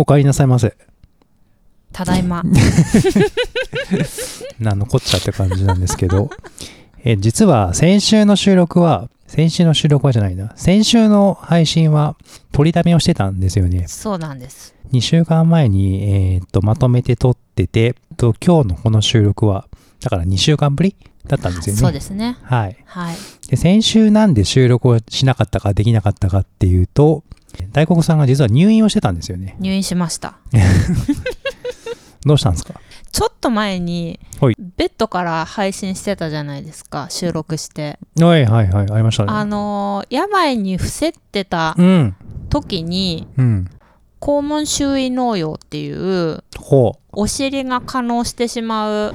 お帰りなさいませ。ただいま。なんのこっちゃって感じなんですけど、え実は先週の収録は、先週の収録はじゃないな、先週の配信は取りだめをしてたんですよね。そうなんです。2週間前に、えーっとまとめて撮ってて、と今日のこの収録は、だから2週間ぶりだったんですよね。そうですね。はい。はい。で、先週なんで収録をしなかったかできなかったかっていうと、大黒さんが実は入院をしてたんですよね。入院しました。どうしたんですか？ちょっと前にはい、ベッドから配信してたじゃないですか、収録して。はいはいはい、ありましたね。あのー病に伏せってたうん。時に、うん。肛門周囲農用っていう、ほお尻が可能してしまう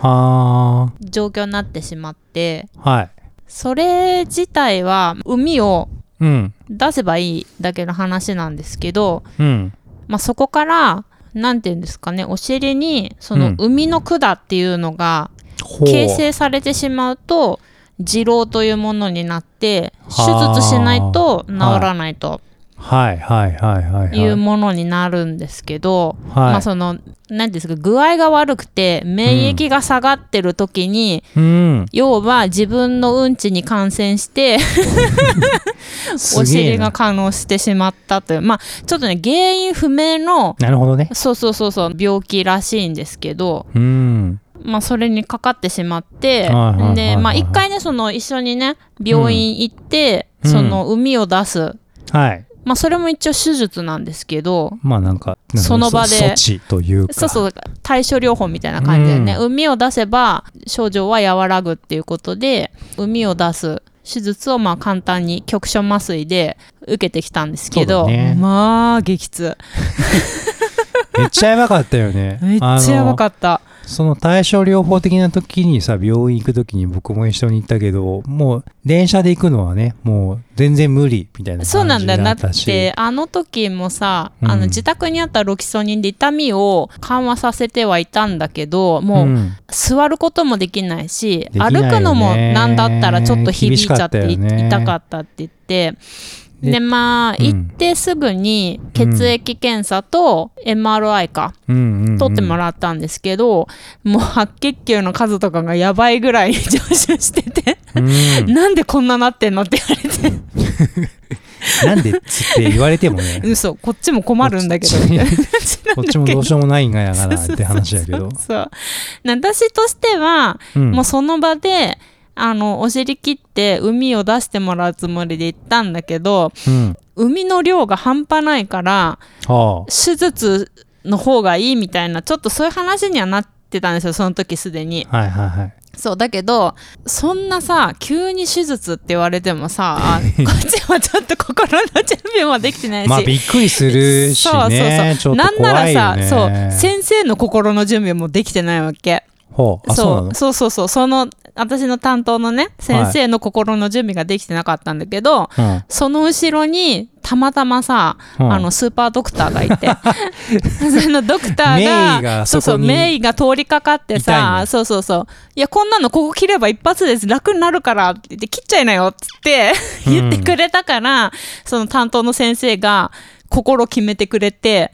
状況になってしまって、ー。はい。それ自体は、海をうん。出せばいいだけの話なんですけど、うん。まあ、そこから、なんていうんですかね、お尻に、そのうん海の管っていうのが。形成されてしまうと、痔瘻というものになって、手はあ術しないと治らないとはいはいはいはいはい。いうものになるんですけど、はいまあその、なんていうんですか、具合が悪くて、免疫が下がってる時に、うん。要は自分のうんちに感染して、お尻が可能してしまったという、まあちょっとね、原因不明の、なるほどね。そうそうそうそう、病気らしいんですけど、うん。まあそれにかかってしまってで、まあ一回ね、その一緒にね、病院行って、うんその海を出す。はい。まあそれも一応手術なんですけど、まあなんか、かその場でそ措置というか。そうそう、対処療法みたいな感じでね、う海を出せば症状は和らぐっていうことで、海を出す手術をまあ簡単に局所麻酔で受けてきたんですけそど、ねまあ激痛。めっちゃやばかったよね。めっちゃやばかっった。た。その対症療法的な時にさ、病院行く時に僕も一緒に行ったけど、もう電車で行くのはね、もう全然無理みたいなそうなん感じだよ。だっだったし。て、あの時もさ、うんあの自宅にあったロキソニンで痛みを緩和させてはいたんだけど、もう、ん座ることもできないし、きないよね歩くのもなんだったらちょっと響いちゃって痛かったって言って、でで、まあ、うん。行ってすぐに血液検査と MRI か、取ってもらったんですけど、もう白血球の数とかがやばいぐらいに 上昇してて、うん。なんでこんななってんのって言われて、なんでっつって言われてもね、嘘、こっちも困るんだけど、こっちも どうしようもないんがやがなって話やけど。そうそう私としては、うん。もうその場であのお尻切って海を出してもらうつもりで行ったんだけどうん。海の量が半端ないからは手術の方がいいみたいなちょっとそういう話にはなってたんですよその時すでにあ。はいはいはい。そうだけどそんなさ急に手術って言われてもさあ こっちはちょっと心の準備もできてないし、まあびっくりするしそうそうそう。なんなら。さ、そう、先生の心の準備もできてないわけ。ほう。あ、そうそうそうそうその私の担当のね先生の心の準備ができてなかったんだけど、うん。その後ろにたまたまさ、うん。あのスーパードクターがいて。そのドクターがそうそうそこに名医が通りかかってさや。そうそうそう。いやこんなのここ切れば一発です。楽になるからって言って切っちゃいなよって言ってうん。言ってくれたから、その担当の先生が心決めてくれて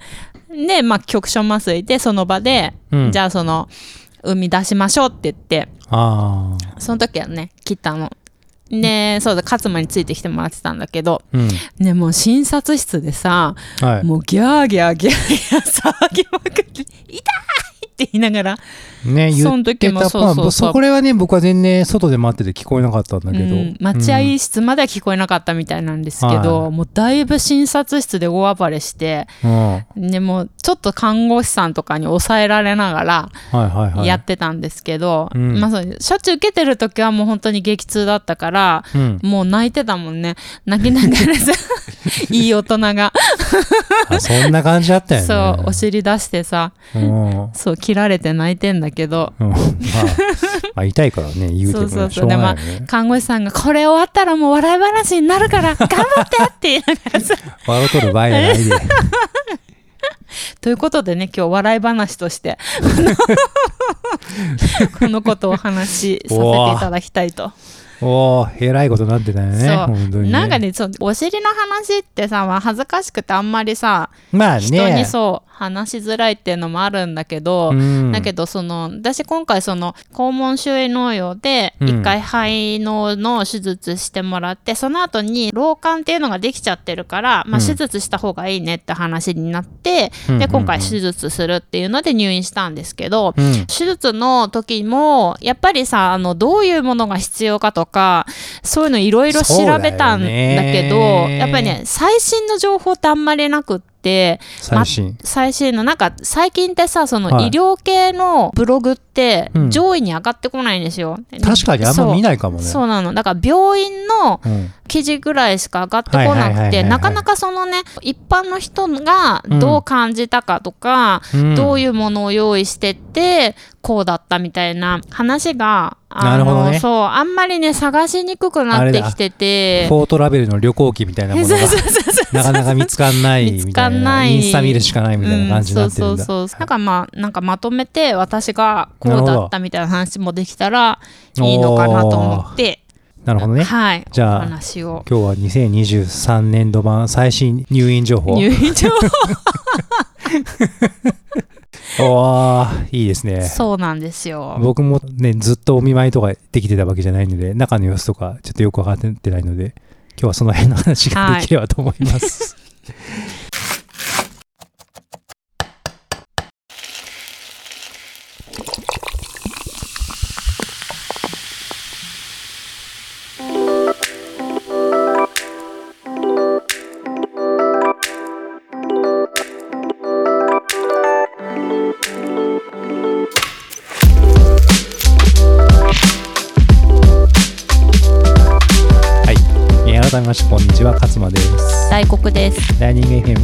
でまあ局所麻酔でその場で、うん。じゃあその海出しましょうって言ってあその時はね切ったの。でそうだ勝間についてきてもらってたんだけどあ。うん。ねもう診察室でさはい。もうギャーギャーギャーギャー騒ぎまくって痛いって言いながらね、その言ってた。時もそうそうそうこれはね、僕は全然外で待ってて聞こえなかったんだけど。うん、待合室までは聞こえなかったみたいなんですけど、はいもうだいぶ診察室で大暴れしてうん。うん。でもうちょっと看護師さんとかに抑えられながらはいはいはい。やってたんですけど、うんまあそうしょっちゅう受けてる時はもう本当に激痛だったからうん。もう泣いてたもんね泣きながらさ いい大人が、あ、そんな感じだったよね。そうお尻出してさうん。そう切られて泣いてんだけどうん。まあ、まあ、痛いからね、言うてもそうそうしょうがないよね。看護師さんがこれ終わったらもう笑い話になるから 頑張ってって言いながらさ笑うとる場合じゃないで。ということでね今日笑い話として このことをお話しさせていただきたいと。おー、えらいことなってたよね。そうね。なんかねそうお尻の話ってさ、まあ、恥ずかしくてあんまりさまあね。人にそう話しづらいっていうのもあるんだけど、うん。だけどその私今回その肛門周囲農用でうん。一回肺のの手術してもらって、その後に老管っていうのができちゃってるから、まあ、うん。手術した方がいいねって話になって、うん。で今回手術するっていうので入院したんですけど、うん。手術の時もやっぱりさあのどういうものが必要かとかそういうのいろいろ調べたんだけどやっぱりね最新の情報ってあんまりなくって最新。最新のなんか最近ってさそのはい。医療系のブログってうん。上位に上がってこないんですよ。確かにあんま見ないかもね。そうなの。だから病院のうん。記事ぐらいしか上がってこなくてなかなかそのね一般の人がどう感じたかとか、うん。どういうものを用意してってこうだったみたいな話があなるほどね。そうあんまりね探しにくくなってきてて。フォートラベルの旅行記みたいなものがなかなか見つかんないみたいな。かんない。インスタ見るしかないみたいな感じになってるんだ。うん、そうそうそう。なんかまあなんかまとめて私がこうだったみたいな話もできたらいいのかなと思って。なるほどね。はい。じゃあお話を。今日は2023年度版最新入院情報。入院情 おーいいですね。そうなんですよ僕もね、ずっとお見舞いとかできてたわけじゃないので、中の様子とかちょっとよく分かってないので、今日はその辺の話ができればと思います。はい。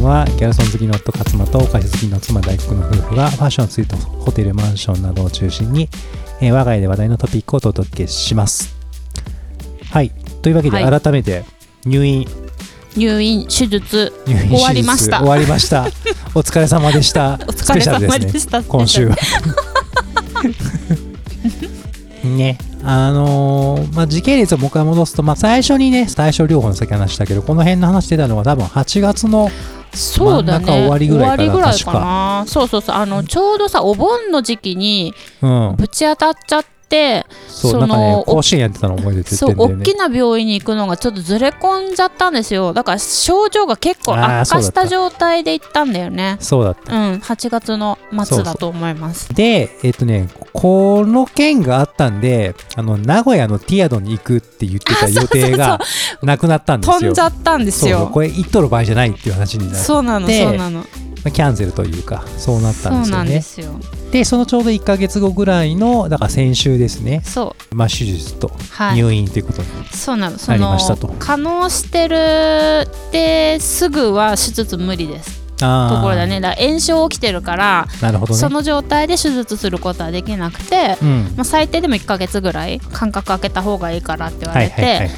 はギャルソン好きの夫勝間とお菓子好きの妻大福の夫婦がファッションツイートホテルマンションなどを中心に、えー我が家で話題のトピックをお届けします。はい。というわけではい。改めて入院、入院手術入院手術終わりました。終わりました。お疲れ様でした。お疲れ様でした。すね。今週は。ね。あのーまあ、時系列をもう一回戻すと、まあ、最初にね対症療法の先話したけどこの辺の話出たのが多分8月のそうだね。終わりぐらいかな終わりぐらいか確なそうそうそう。あのちょうどさお盆の時期にうん。ぶち当たっちゃってそのそうなんかね甲子園やってたの覚えててそう大きな病院に行くのがちょっとずれ込んじゃったんですよ。だから症状が結構悪化したた状態で行ったんだよね。そうだった。うん8月の末だと思います。でえっとねこの件があったんであの名古屋のティアドに行くって言ってた予定がなくなったんですよ。飛んじゃったんですよ。これ行っとる場合じゃないっていう話になってそうなのでそうなの。まあキャンセルというかそうなったんですよそうなんでねすよ。でそのちょうど1ヶ月後ぐらいのだから先週ですね、そう。まあ、手術とはい。入院ということで、そうなの。そなりのましたと。可能してるってすぐは手術無理です。ところだね。だ炎症起きてるから、なるほどね。その状態で手術することはできなくて、うん。まあ、最低でも1ヶ月ぐらい間隔空けた方がいいからって言われて、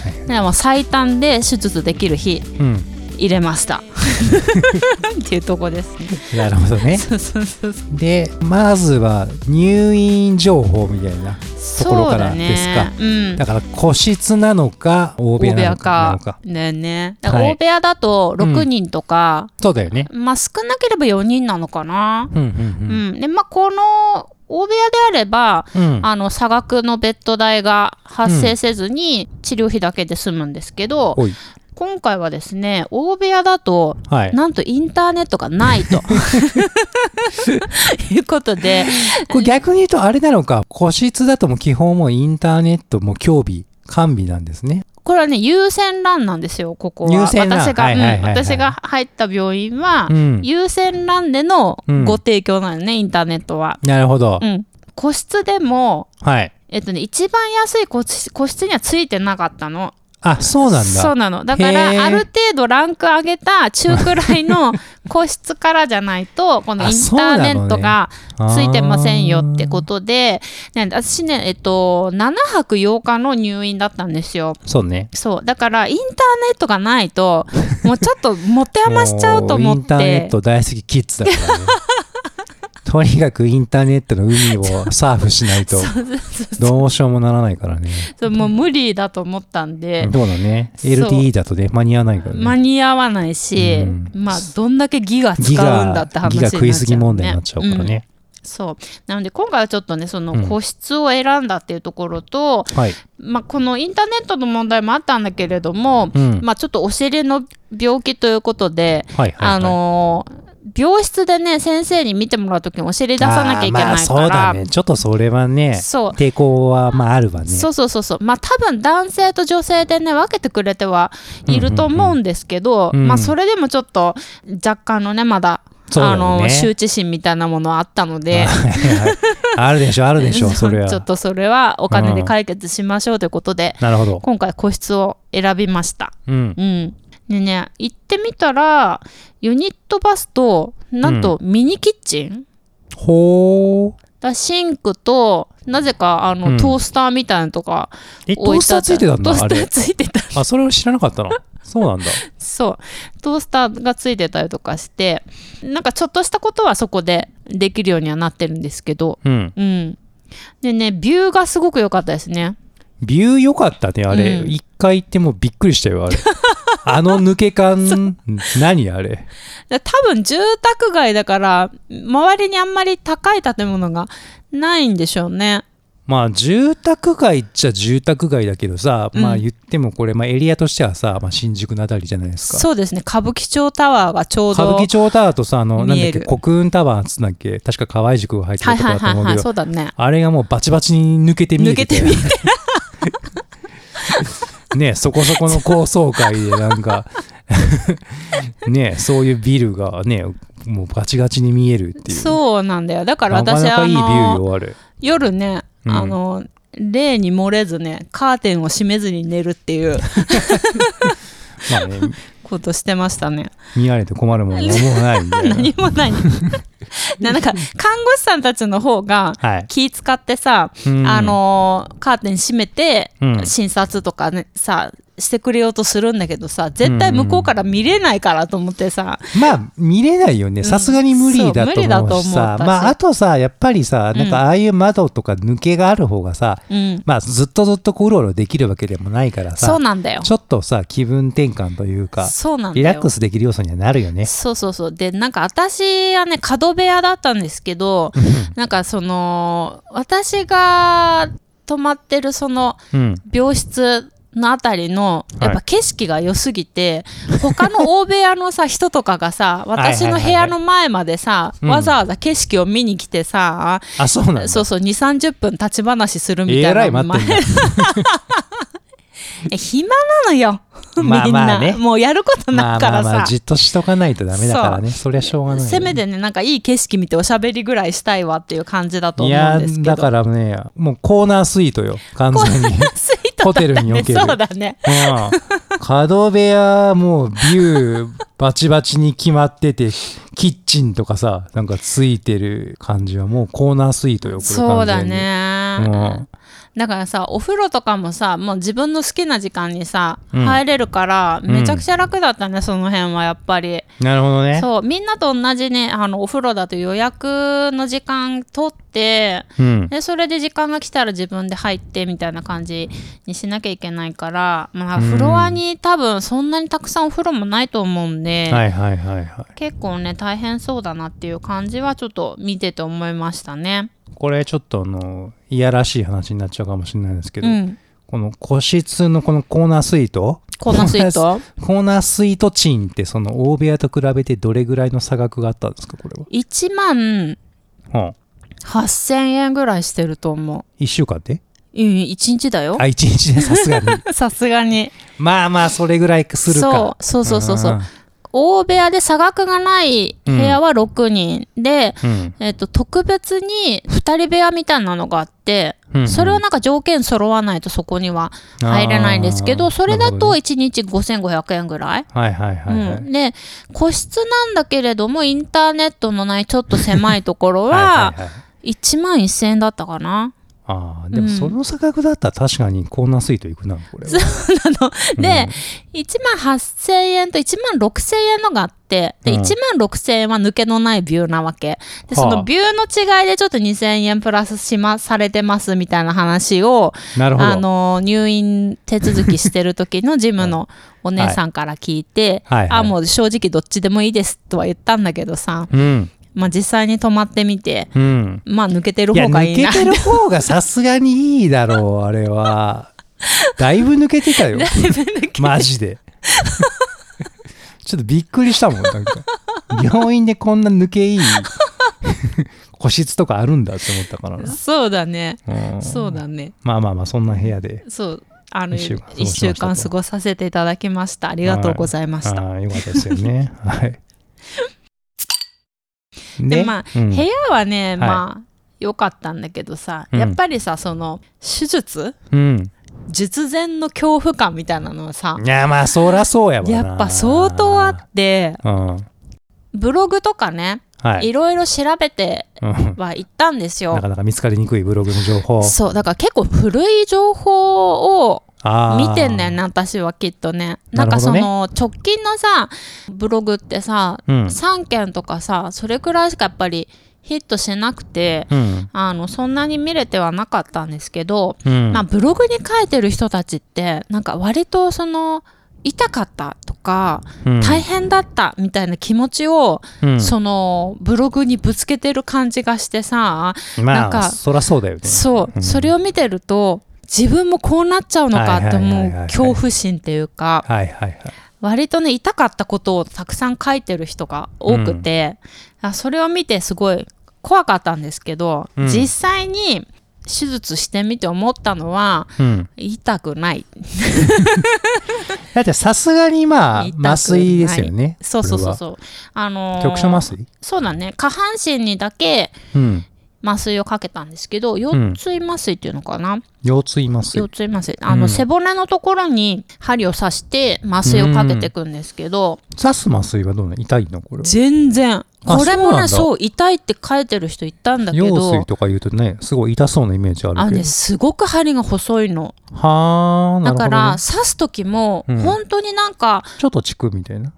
最短で手術できる日うん。入れましたっていうとこですね。なるほどね。そうそうそうそう。でまずは入院情報みたいなところからですかそうだね。うん。だから個室なのか大部屋なの大部屋か。かなのかね。ねだからはい。大部屋だと6人とか、そうだよね。まあ少なければ4人なのかな。うんううん。ん、でまあこの大部屋であればうん。うんあの差額のベッド代が発生せずに治療費だけで済むんですけど、ほい今回はですね大部屋だとはい。なんとインターネットがないと。いうことで。これ逆に言うとあれなのか。個室だともう基本もうインターネットも強備完備なんですね。これはね優先欄なんですよここは。優先欄。私が、はいはい私が入った病院は、うん。優先欄でのうん。ご提供なのね、インターネットは、なるほど。うん、個室でもはい。えっとね一番安い個室にはついてなかったのあそうなんだ。そうなの。だからある程度ランク上げた中くらいの 個室からじゃないとこのインターネットがついてませんよってことで、ね、私ねえっと7泊8日の入院だったんですよ。そうね。そう。だからインターネットがないともうちょっと持て余しちゃうと思っもう インターネッてト大好きキッズだからねとにかくインターネットの海をサーフしないと。どうしようもならないからね。そうもう無理だと思ったんで、そう。だね LTE だとね間に合わないからね。間に合わないし、うん。まあどんだけギガ使ギうんだって話になっちゃう、ね、ガ食いすぎ問題になっちゃうからね、そう。なので今回はちょっとねそのうん。個室を選んだっていうところと、はい。まあ、このインターネットの問題もあったんだけれども、うん。まあ、ちょっとお尻の病気ということで、はいはいはい。あのー病室でね先生に見てもらう時にお尻出さなきゃいけないから、まあそうだね。ちょっとそれはねそう。抵抗はまああるわね。そうそうそう。そうまあ多分男性と女性でね分けてくれてはいると思うんですけど、うん。うん。うんまあそれでもちょっと若干のねまだあの羞恥心みたいなものはあったので。あるでしょあるでしょ それは。ちょっとそれはお金で解決しましょうということで、なるほど。今回個室を選びました。うん。うん。でね、行ってみたら、ユニットバスと、なんとミニキッチン、ほー。だシンクと、なぜかあの、うん。トースターみたいなのとかえト置いてあった。ースターついてたんトースターついてた。あそれを知らなかったの？そうなんだ。そう。トースターがついてたりとかして、なんかちょっとしたことはそこでできるようにはなってるんですけど、うん。うん。でね、ビューがすごく良かったですね。ビュー良かったねあれ。うん。一、回行ってもびっくりしたよあれ。あの抜け感何あれ？で多分住宅街だから周りにあんまり高い建物がないんでしょうね。まあ住宅街っちゃ住宅街だけどさ、うん。まあ言ってもこれ、まあ、エリアとしてはさ、まあ、新宿のあたりじゃないですか。そうですね。歌舞伎町タワーがちょうど歌舞伎町タワーとさあのなんだっけ国運タワーっつうんだっけ？確か河合塾が入ってはいるとこはいはいはいだと思うけどそうだね。あれがもうバチバチに抜けて見えてて。抜けて見え ねそこそこの高層階でなんか ねそういうビルがねもうガチガチに見えるっていう。そうなんだよ。だから私なかいいビューあのよあれ。夜ね、うん。あの例に漏れずねカーテンを閉めずに寝るっていう。まあねことしてましたね。見られて困るもん何もないんで何もない。ななんか看護師さんたちの方がはい。気使ってさ、うん。あのーカーテン閉めて、うん。診察とかねさしてくれようとするんだけどさ絶対向こうから見れないからと思ってさ、まあ見れないよね。さすがに無理だとそう無理だと思う。し思ったしさまああとさやっぱりさなんかああいう窓とか抜けがある方がさ、うん、まあずっとずっとこううろうろできるわけでもないからさそうなんだよ。ちょっとさ気分転換というかそうなんだよ。リラックスできる要素にはなるよね。そうそうそう。でなんか私はね角部屋だったんですけどなんかその私が泊まってるそのうん。病室のあたりのはい。やっぱ景色が良すぎて、他の大部屋のさ人とかがさ 私の部屋の前までさ、うん。わざわざ景色を見に来てさ、あそうなんだ。そうそう2 3 0分立ち話するみたいな。えらい待ってんだ。え暇なのよ。みんな、まあまあね。もうやることまあないからさ、まあまあじっとしとかないとダメだからね。そりゃしょうがないよね。せめてねなんかいい景色見ておしゃべりぐらいしたいわっていう感じだと思ういやんですけど。だからねもうコーナースイートよ。完全に ホテルにおける。そうだね。うん。角部屋もうビューバチバチに決まっててキッチンとかさなんかついてる感じはもうコーナースイートよこれそうだ完全にね、だからさお風呂とかもさもう自分の好きな時間にさ、うん。入れるからうん。めちゃくちゃ楽だったね、その辺はやっぱり。なるほどね。そうみんなと同じねあのお風呂だと予約の時間取ってうん。でそれで時間が来たら自分で入ってみたいな感じにしなきゃいけないから、まあ、うん。フロアに多分そんなにたくさんお風呂もないと思うんで、はいはいはいはい。結構ね大変そうだなっていう感じはちょっと見てて思いましたね。これちょっとあのいやらしい話になっちゃうかもしれないですけど、うん、この個室のこのコーナースイート？コーナースイート？コーナースイート賃ってその大部屋と比べてどれぐらいの差額があったんですかこれ1万は、は8000円ぐらいしてると思う。1週間で？うん、1日だよ。あ。1日で？さすがに。さすがに。まあまあそれぐらいするか。そうそうそうそうそう。うん大部屋で差額がない部屋は6人、で、うん。えっと特別に2人部屋みたいなのがあって、うんうん。それはなんか条件揃わないとそこには入れないんですけどそれだとなるほどね。1日5500円ぐらい、はいはいはいはい、うん、で個室なんだけれどもインターネットのないちょっと狭いところは はいはいはい1万1000円だったかな？ああでもその差額だったら確かにコーナースイート行くなこれは。そうなの。で、1万8000円と1万6000円のがあって、で、うん。1万6000円は抜けのないビューなわけ。で、そはあ。のビューの違いでちょっと2000円プラスしま、されてますみたいな話を、なるほど。あの、入院手続きしてる時のジムのお姉さんから聞いて、はいはい。あ、もう正直どっちでもいいですとは言ったんだけどさ、うんまあ実際に泊まってみて、うん。まあ抜けてる方がいいな。抜けてる方がさすがにいいだろう あれは。だいぶ抜けてたよ。マジで。ちょっとびっくりしたもんなんか。病院でこんな抜けいい。個室とかあるんだって思ったからな、そうだね。うん。そうだね。まあまあまあそんな部屋で。そう。あの一週間。過ごさせていただきました。ありがとうございました。ああよかったですよね。はいでまあ、うん。部屋はね、はい。まあ良かったんだけどさ、うん。やっぱりさその手術？うん。術前の恐怖感みたいなのはさいやまあそらそうやわな。やっぱ相当あってうん。ブログとかねはい。いろいろ調べてうん。は行ったんですよ。なかなか見つかりにくいブログの情報。そうだから結構古い情報を見てんねんね私はきっとね。なんるほどね。その直近のさブログってさ、うん。3件とかさそれくらいしかやっぱりヒットしなくてうん。あのそんなに見れてはなかったんですけど、うん。まあ、ブログに書いてる人たちってなんか割とその痛かったとか、うん。大変だったみたいな気持ちを、うん。そのブログにぶつけてる感じがしてさ、まあなんかそらそうだよね。そう、うん。それを見てると自分もこうなっちゃうのかって思う恐怖心っていうかはいはいはい。割とね痛かったことをたくさん書いてる人が多くて、あそれを見てすごい怖かったんですけど、うん。実際に手術してみて思ったのはうん。痛くない。だってさすがにまあ麻酔ですよねそうそうそうこそうあの局所麻酔？そうだね。下半身にだけうん麻酔をかけたんですけど腰椎麻酔っていうのかな、腰椎麻酔。腰椎麻酔。あの、うん。背骨のところに針を刺して麻酔をかけていくんですけど、刺す麻酔はどうなの？痛いの？これは。全然。あこれもねそう痛いって書いてる人いたんだけ腰ど椎とか言うとねすごい痛そうなイメージあるけど。ねすごく針が細いの。はあね、だから刺す時もうん。本当になんか、ちょっとチクみたいな。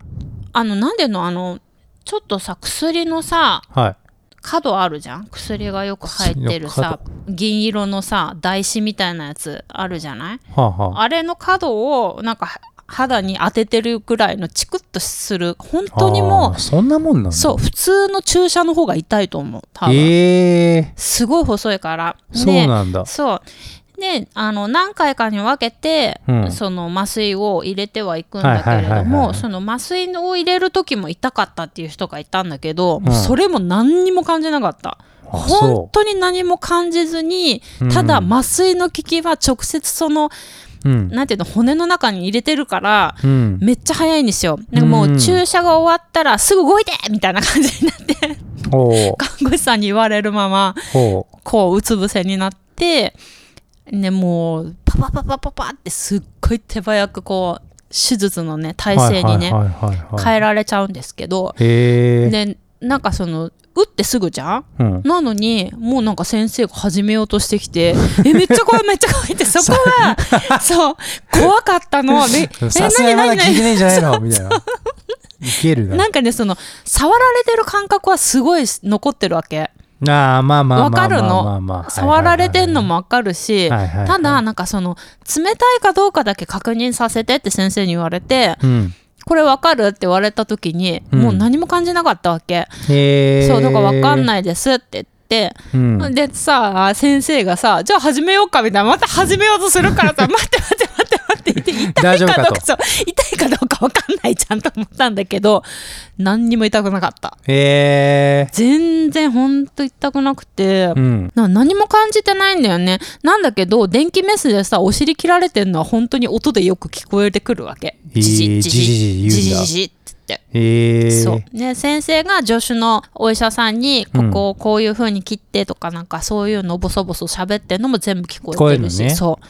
あのなんでのあのちょっとさ薬のさはい角あるじゃん？薬がよく入ってるさ銀色のさ台紙みたいなやつあるじゃない？はあはあ。あれの角をなんか肌に当ててるぐらいのチクッとする本当にもあーそんなもんなんそう普通の注射の方が痛いと思う多分、ええ。すごい細いから。ー、そうなんだ。そうであの何回かに分けて、うん。その麻酔を入れてはいくんだけれどもその麻酔を入れる時も痛かったっていう人がいたんだけど、うそれも何にも感じなかった。あ本そ当に何も感じずにうん。ただ麻酔の効きは直接そのううん。なんていうの骨の中に入れてるからうん。めっちゃ早いんですよ。なんかもう注射が終わったらすぐ動いてみたいな感じになって看護師さんに言われるままこううつ伏せになってねもうパパパパパパってすっごい手早くこう手術のね体勢にね変えられちゃうんですけど。でなんかその打ってすぐじゃん？うん。なのにもうなんか先生が始めようとしてきて「えめっちゃ怖いめっちゃ怖い」ってそこはそう怖かったの。で えさすがにまだ何何？聞いてねえんじゃな。いのみなんかねその触られてる感覚はすごい残ってるわけああまあまあまあわかるの？触られてんのもわかるしただなんかその冷たいかどうかだけ確認させてって先生に言われてうん。これわかるって言われた時にうん。もう何も感じなかったわけ、そうだからわかんい、ないですって言って。うん、でさ先生がさじゃあ始めようかみたいな。また始めようとするからさ 待って待って待って言って痛いかどうかそ痛いかどうか分かんないじゃんと思ったんだけど何にも痛くなかった。へえ。全然ほんと痛くなくて、うん、何も感じてないんだよね。なんだけど電気メスでさお尻切られてるのは本当に音でよく聞こえてくるわけ。じじじじ。じじじって。え。ー、そう。ね先生が助手のお医者さんにここをこういうふうに切ってとかなんかそういうのボソボソ喋ってるのも全部聞こえてるし、ね、そう。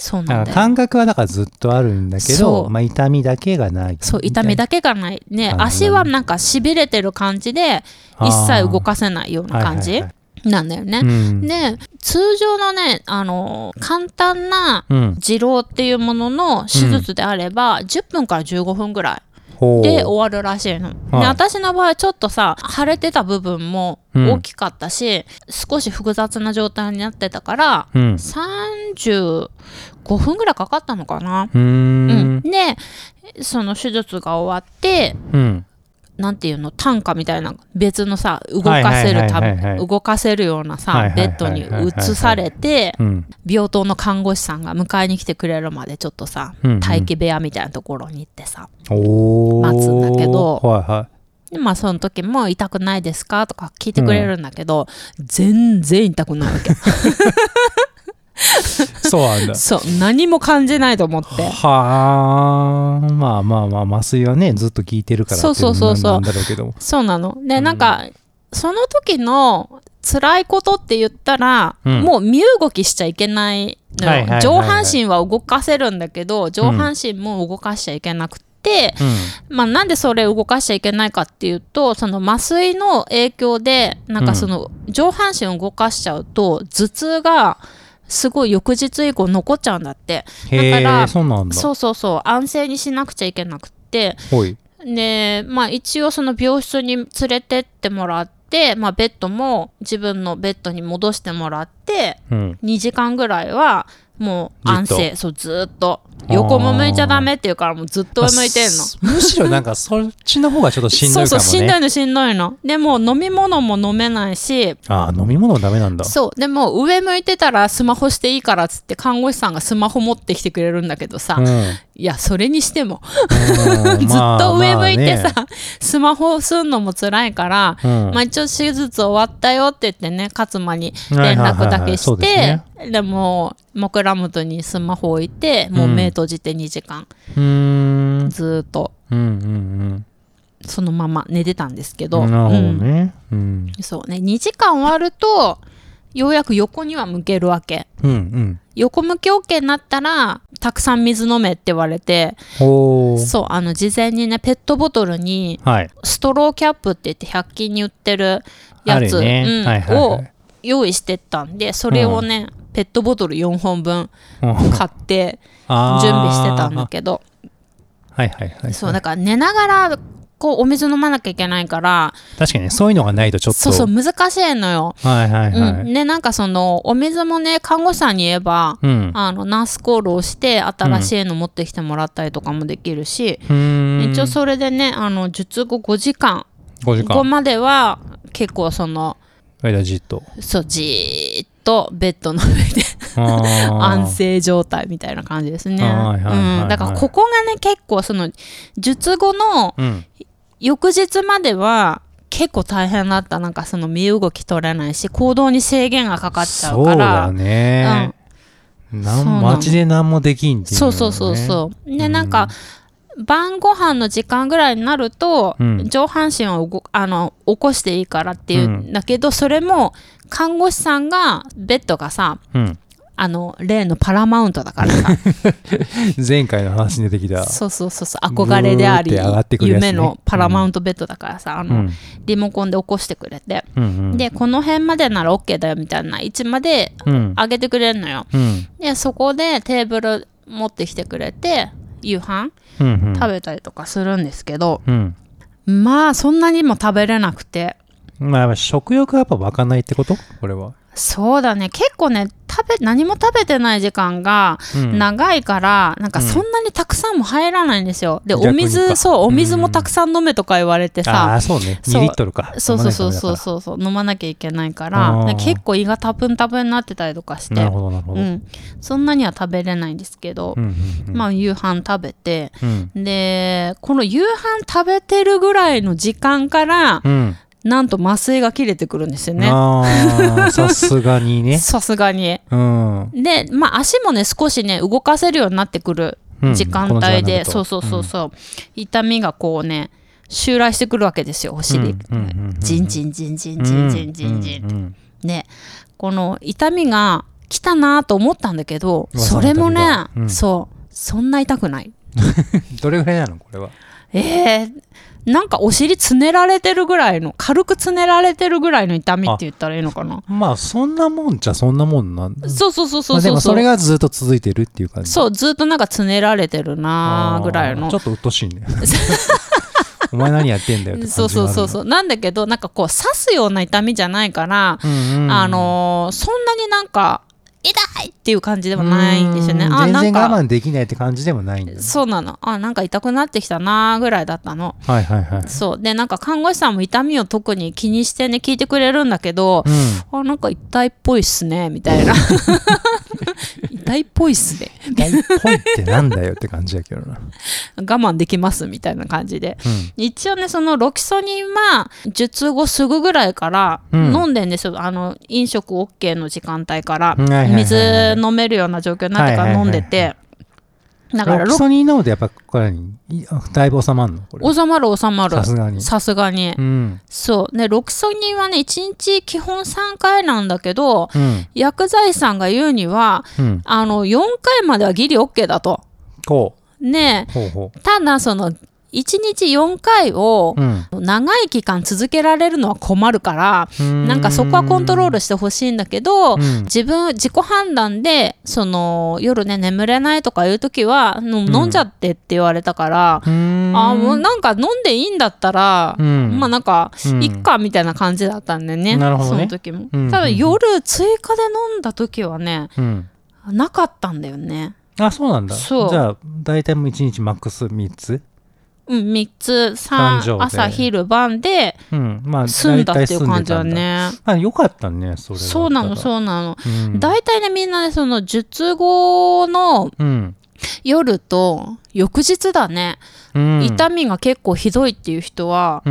そうなんだよ。感覚はだからずっとあるんだけどまあ痛みだけがない。そう痛みだけがない。ねあ足はなんかしびれてる感じで一切動かせないような感じ、はいはいはい。なんだよね。うん。で通常のねあの簡単なうん。痔瘻っていうものの手術であれば、10分から15分ぐらいで終わるらしいの。ではい。私の場合ちょっとさ腫れてた部分も大きかったし、少し複雑な状態になってたからうん。35分ぐらいかかったのかな。うん。でその手術が終わってうんなんていうの担架みたいな別のさ動かせる動かせるようなさベッドに移されてうん。病棟の看護師さんが迎えに来てくれるまでちょっとさうんうん。待機部屋みたいなところに行ってさ待つんだけどはいはでまあその時も痛くないですか？とか聞いてくれるんだけど、全然痛くないわけ。い そうなんだ。そう何も感じないと思って。はあまあまあまあ麻酔はねずっと効いてるからそうそうそうそう。そうなの。でうん。なんか、その時の辛いことって言ったら、うん。もう身動きしちゃいけないのよ、はいはいはいはい。上半身は動かせるんだけど上半身も動かしちゃいけなくて、まあ、なんでそれ動かしちゃいけないかっていうとその麻酔の影響でなんかその上半身を動かしちゃうと頭痛がすごい翌日以降残っちゃうんだって。だからえそうなんだ。そうそう安静にしなくちゃいけなくて。でまあ一応その病室に連れてってもらって、まあ、ベッドも自分のベッドに戻してもらってうん。2時間ぐらいはもう安静そうずーっと。横も向いちゃダメっていうからもうずっと上向いてんの。まあむしろなんかそっちの方がちょっとしんどいかもね。そうそうしんどいのしんどいの。でも飲み物も飲めないし。ああ飲み物もダメなんだ。そう。でも上向いてたらスマホしていいからっつって看護師さんがスマホ持ってきてくれるんだけどさ、うん。いやそれにしても。ずずっと上向いてさ、スマホすんのも辛いから、うん。まあ、一応手術終わったよって言ってね勝間に連はいはいはいはい。絡だけそうしでも枕元にスマホ置いてもう目閉じて2時間、うーん。ずーっと。うんうんそのまま寝てたんですけうど、ね。うん。そうね。2時間終わるとようやく横には向けるわけ。うんうん。横向き OK になったらたくさん水飲めって言われて。そうあの事前にねペットボトルにはい。ストローキャップって言って100均に売ってるやつ、あるね。うん。はいはいはい。を用意してったんでそれをね、ペットボトル4本分うん。買って準備してたんだけど。はいはいはいそうだから寝ながらこうお水飲まなきゃいけないから。確かにねそういうのがないとちょっと。そうそう難しいのよ。はいはいはうん、いでなんかそのお水もね看護師さんに言えば、うん。あのナースコールをして新しいの持ってきてもらったりとかもできるし、うーん。一応それでねあの術後5時間。5時間。ここまでは結構その間。じっとそうじーっとベッドの上で安静状態みたいな感じですね。うん、だからここがね結構その術後のうん。翌日までは結構大変だった。なんかその身動き取れないし行動に制限がかかっちゃうそうだからよねなんそうなの街で何もできんっていうのそうそうそうそう。で、うん。なんか、晩ご飯の時間ぐらいになると、うん。上半身を動あの起こしていいからっていうん。だけど、それも看護師さんがベッドがさうん。あの例のパラマウントだからさ。前回の話に出てきた。そうそうそうそう憧れであり、夢のパラマウントベッドだからさ、あのうん。リモコンで起こしてくれて、でこの辺までなら OK だよみたいな位置までうん。上げてくれるのよ。うん。でそこでテーブル持ってきてくれて夕飯食べたりとかするんですけど、うん。まあそんなにも食べれなくてまあやっぱ食欲がやっぱ湧かないってこと？これは。そうだね。結構ね食べ何も食べてない時間がうん。長いから、なんかそんなにたくさんも入らないんですよ。でお水そうお水もたくさん飲めとか言われてあさ、あそうね。そう。2リットルかそうそうそうそう。うそうそう。飲まなきゃいけないかあら結構胃がタプンタプンになってたりとかして。なるほどなるほど。うん、そんなには食べれないんですけど、うんうんうん。まあ夕飯食べて。うん。でこの夕飯食べてるぐらいの時間からうんなんと麻酔が切れてくるんですよね。さすがにね。さすがに。うん。でまあ足もね少しね動かせるようになってくるうん時間帯で、になると。そうそうそうそう、痛みがこうね襲来してくるわけですよお尻、うんうんうんうんジンジンジンジンジンジンジンジン、うんうんでこの痛みが来たなと思ったんだけどそれもね、そうそんな痛くないどれぐらいなのこれはえー、なんかお尻つねられてるぐらいの軽くつねられてるぐらいの痛みって言ったらいいのかな。まあそんなもんじゃそんなもんな。んそうそうそうそうそう、まあ、でもそれがずっと続いてるっていう感じ。そうずっとなんかつねられてるなぐらいの。ちょっと鬱陶しいね。お前何やってんだよそうそうそうそう。なんだけどなんかこう刺すような痛みじゃないから、うんうん、あのー、そんなになんか痛いっていう感じでもないんですよね。あ全然我慢できないって感じでもないんだ、ね、そうなの。あなんか痛くなってきたなぐらいだったの。はいはいはい。そうでなんか看護師さんも痛みを特に気にしてね聞いてくれるんだけど、うん、あなんか痛いっぽいっすねみたいな。痛いっぽいっすね。痛いっぽいってなんだよって感じやけどな。我慢できますみたいな感じで、うん、一応ねそのロキソニンは術後すぐぐらいから飲んでんですよ、うん、あの飲食 OK の時間帯から、水飲めるような状況になってから飲んでて。だからロキソニン飲むとやっぱこれだいぶ収まるの？これ。収まる収まる。さすがに。さすがに、うん、そう。ねロキソニンはね1日基本3回なんだけど、うん、薬剤師さんが言うには、うん、あの4回まではギリ OK だと。こう。ねただその1日4回を長い期間続けられるのは困るから、うん、なんかそこはコントロールしてほしいんだけど、うん、自分自己判断でその夜ね眠れないとかいう時は飲んじゃってって言われたから、うん、あもうなんか飲んでいいんだったら、まあなんかいっかみたいな感じだったんでね,、ね。その時も、ただ夜追加で飲んだ時はね、なかったんだよね。あそうなんだ。じゃあ大体もう1日マックス3つうん、3つ朝昼晩で済んだっていう感じだね、あよかったねそれそうなのそうなの、うん、大体ねみんなねその術後の夜と翌日だね、うん、痛みが結構ひどいっていう人は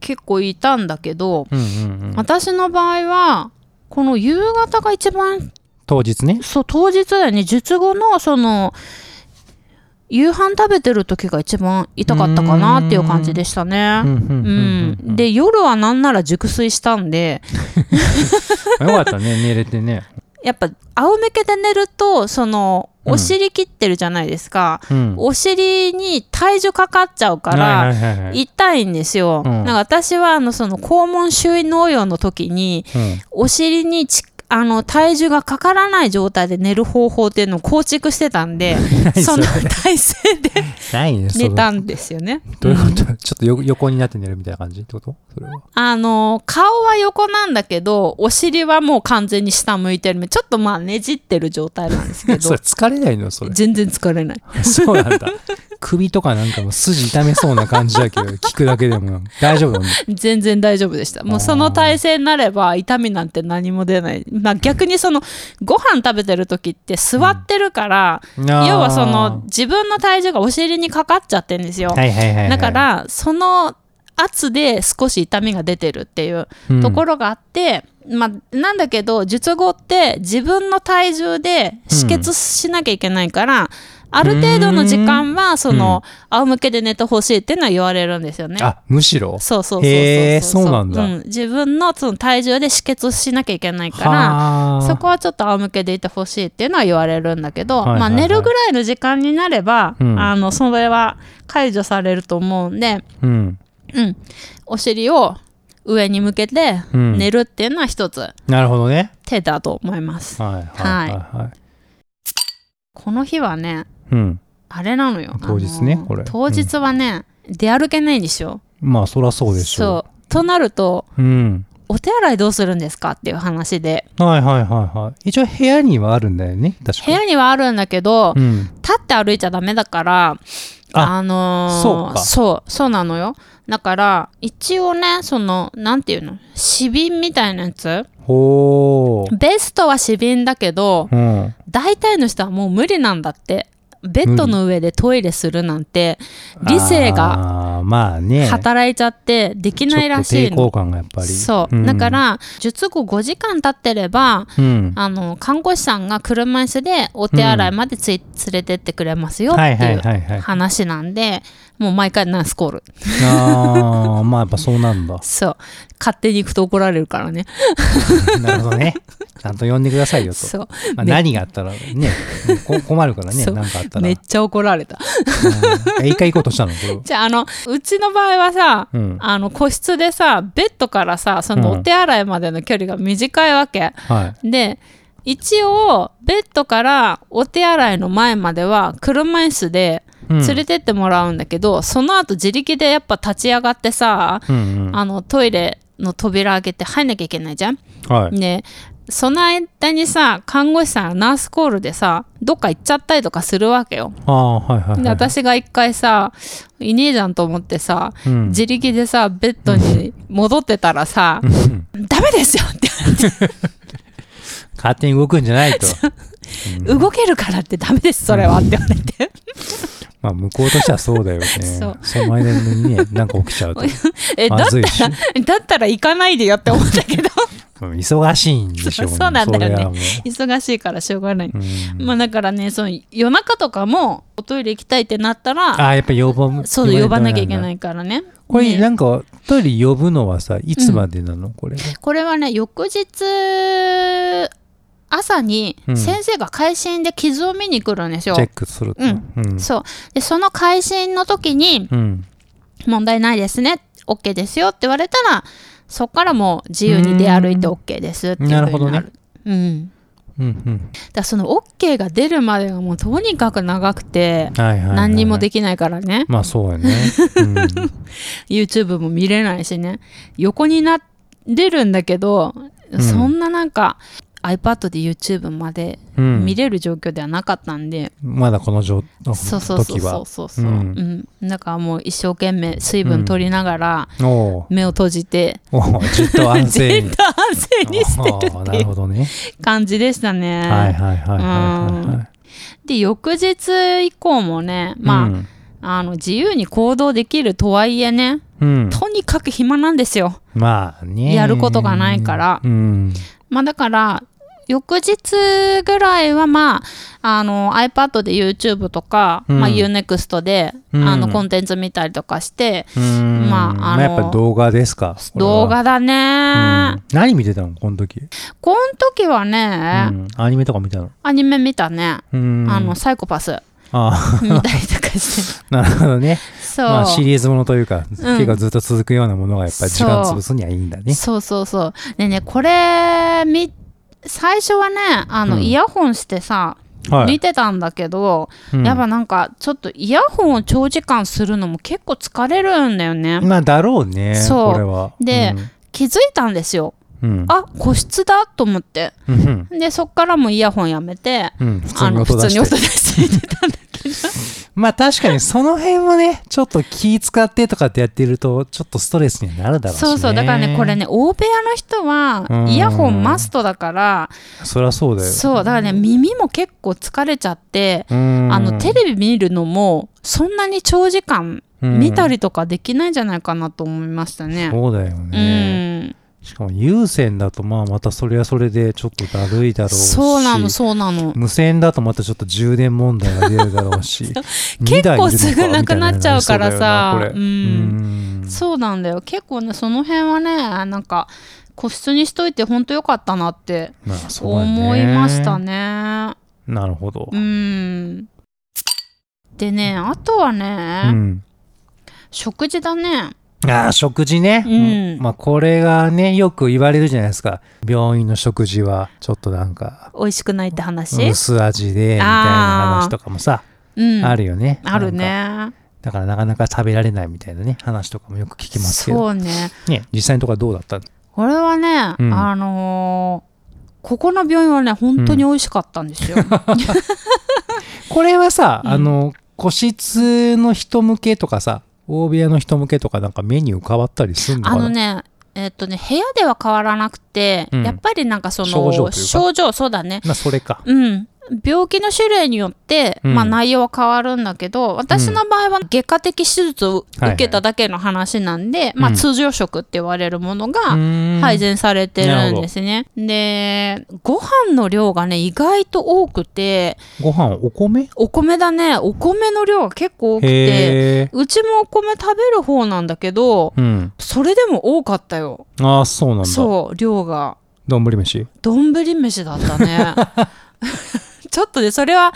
結構いたんだけど、うんうんうん、私の場合はこの夕方が一番当日ね。そう当日だよね。術後のその夕飯食べてる時が一番痛かったかなっていう感じでしたね。うん。で、夜はなんなら熟睡したんで。よかったね、寝れてね。やっぱ、仰向けで寝ると、その、お尻切ってるじゃないですか、うん、お尻に体重かかっちゃうから痛いんですよ、うん、なんか私はあのその肛門周囲農業の時に、うん、お尻にあの体重がかからない状態で寝る方法っていうのを構築してたんで その 体勢で 寝たんですよね。どういうこと、うん、ちょっと横になって寝るみたいな感じってこと？それは。あの顔は横なんだけどお尻はもう完全に下向いてる。ちょっとまあねじってる状態なんですけど。それ疲れないの？それ。全然疲れない。そうなんだ。首とかなんかも筋痛めそうな感じだけど聞くだけでも。大丈夫全然大丈夫でした。もうその体勢になれば痛みなんて何も出ないまあ、逆にそのご飯食べてる時って座ってるから、うん、要はその自分の体重がお尻にかかっちゃってるんですよ、だからその圧で少し痛みが出てるっていうところがあって、うん、まあ、なんだけど術後って自分の体重で止血しなきゃいけないから、うんある程度の時間はその、仰向けで寝てほしいっていうのは言われるんですよね。あむしろ？そうそうそうそうへそうなんだ、うん、自分のその体重で止血しなきゃいけないからそこはちょっと仰向けでいてほしいっていうのは言われるんだけど、まあ、寝るぐらいの時間になれば、うん、あのそれは解除されると思うんで、うん、うん、お尻を上に向けて寝るっていうのは一つ、なるほどね。手だと思います。はいはいはい、はい、この日はねうん、あれなのよ。当日ねこれ。当日はね、うん、出歩けないんですよまあそりゃそうでしょ。う。となると、うん、お手洗いどうするんですか？っていう話で。はいはいはいはい。一応部屋にはあるんだよね確か部屋にはあるんだけど、うん、立って歩いちゃダメだからあのー、そうそうそうなのよ。だから一応ねそのなんていうの？紙瓶みたいなやつ？ベストは紙瓶だけど、うん、大体の人はもう無理なんだってベッドの上でトイレするなんて理性が働いちゃってできないらしいの、まあね、やっぱり。そう、うん、だから術後5時間経ってれば、うん、あの看護師さんが車椅子でお手洗いまでつい、連れてってくれますよっていう話なんで、もう毎回ナースコール。ああ、まあやっぱそうなんだ。そう。勝手に行くと怒られるからね。なるほどね。ちゃんと呼んでくださいよと。そう。まあ、ね何があったらね、こ困るからね、何かあったら。めっちゃ怒られた。一回行こうとしたの？じゃあ、あの、うちの場合はさ、うん。あの個室でさベッドからさそのうんお手洗いまでの距離が短いわけ、はで一応ベッドからお手洗いの前までは車椅子でい。うん連れてってもらうんだけど、その後自力でやっぱ立ち上がってさ、うんうん。あのトイレの扉開けて入んなきゃいけないじゃん？はい。でその間にさ看護師さんがナースコールでさどっか行っちゃったりとかするわけよ。はいはいはい。で私が一回さいねえじゃんと思ってさうん、自力でさベッドに戻ってたらさうん「ダメですよ!」って 勝手に動くんじゃないと。言われて「動けるからってダメですそれは」って言われてまあ、向こうとしてはそうだよね。そうその間にね、なんか起きちゃうと。えだっまずいし。たらだったら行かないでよって思ったけどうん 忙しいんでしょうね。そうなんだよね忙しいからしょうがない、まあだからねその夜中とかもおトイレ行きたいってなったらああ、やっぱ呼ばそう呼ばなきゃいけい。ないからねこれ、ねなんか、トイレ呼ぶのはさ、いつまでなの？これは。これはね翌日朝にうん先生が会心で傷を見に来るんですよ、チェックすると。うんうん。そうでその会心の時にうん。問題ないですね OK ですよって言われたらそこからもう自由に出歩いて OK ですっていうなるほどねうんうんうん。だその OK が出るまでがもうとにかく長くて。何にもできないからねまあそうやね。うん。YouTube も見れないしね横になってるんだけど、んそんななんか iPad で YouTube までうん見れる状況ではなかったんで、まだこの状そうそうそう時はそう。そうそう、ううんんだからもう一生懸命水分取りながらお目を閉じて、おおじっと安じ静に。っと安静にしてるっていうね。感じでしたね。はいはいはいはいはいはい。で翌日以降もねまあ、うんあの自由に行動できるとはいえねうん。とにかく暇なんですよ。まあね。やることがないからうん。まあだから翌日ぐらいはまああの iPad で YouTube とか、うん。まあ、UNEXT で、うん。あのコンテンツ見たりとかして、うん。まああのやっぱ動画ですか？動画だね、うん。何見てたの？この時。この時はね、うん。アニメとか見たの？アニメ見たね、うん。あのサイコパス。あ見たりとかして。あ、なるほどね。そう、まあシリーズものというか、結構ずっと続くようなものがやっぱり時間潰すにはいいんだね。そうそうそう。でねこれみ最初はねあの、うんイヤホンしてさはい。見てたんだけど、うんやっぱなんかちょっとイヤホンを長時間するのも結構疲れるんだよね、まあだろうね。そうこれは。で気づいたんですようん、あ個室だと思ってうん。でそっからもうイヤホンやめてあにの普通に音音出して。たんだまあ確かにその辺もね、ちょっと気使ってとかってやってると、ちょっとストレスになるだろうし、ね。そうそうだからねこれ。ね大部屋の人はうんイヤホンマストだからそりゃそうだよ。そうだからね耳も結構疲れちゃってうん。あのテレビ見るのもそんなに長時間見たりとかできないんじゃないかなと思いましたね。そうだようね。ん、しかも有線だとまあまたそれはそれでちょっとだるいだろうし。そうなのそうなの。無線だとまたちょっと充電問題が出るだろうし。結構すぐなくなっちゃうからさうんうんそうなんだよ結構ねその辺はねなんか個室にしといて本当よかったなって思いましたね。なるほど。うんでねあとはね、うん食事だね。ああ、食事ね。うんまあ、これがね、よく言われるじゃないですか。病院の食事は、ちょっとなんか、美味しくないって話、薄味で、みたいな話とかもさ、うん、あるよね。ある。ね。だからなかなか食べられないみたいなね、話とかもよく聞きますけど。そうね。ね、実際のとこはどうだったこれはね、うんあのーここの病院はね本当に美味しかったんですよ。これはさ、うんあの、個室の人向けとかさ、大部屋の人向けとかなんかメニュー変わったりすんのかな？あのねえっとね部屋では変わらなくて、うん。やっぱりなんかその症状そうだね。まあ、それか。うん病気の種類によって、うん。まあ、内容は変わるんだけど私の場合は外科的手術を受けただけの話なんで、まあ、うん通常食って言われるものが配改善されてるんですね。でご飯の量がね意外と多くてご飯お米？お米だね。お米の量が結構多くてうちもお米食べる方なんだけどうん。それでも多かったよ。ああそうなんだ。そう量が。丼飯？丼飯だったね ちょっとねそれは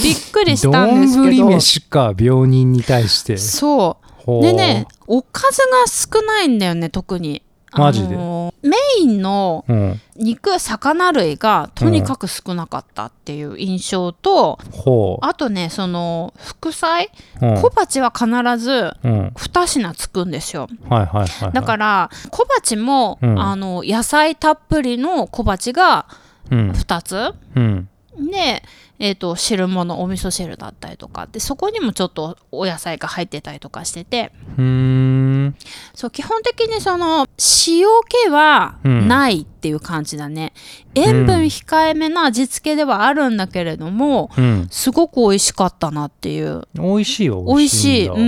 びっくりしたんですけど。丼飯か病人に対して。そう。でねおかずが少ないんだよね特に。マジで。メインのうん。肉魚類がとにかく少なかったっていう印象と、ほう。あとねその副菜うん。小鉢は必ずうん。2品つくんですよ。はいはいはいはい。だから小鉢も、うん。あの野菜たっぷりの小鉢がうん。2つ。うんで、えー、と汁物お味噌汁だったりとか。でそこにもちょっとお野菜が入ってたりとかしてて。うーん。そう基本的にその塩気はうん。ないっていう感じだね、塩分控えめな味付けではあるんだけれどもうん。すごく美味しかったなっていう。美味しいよ美味しい。うん。え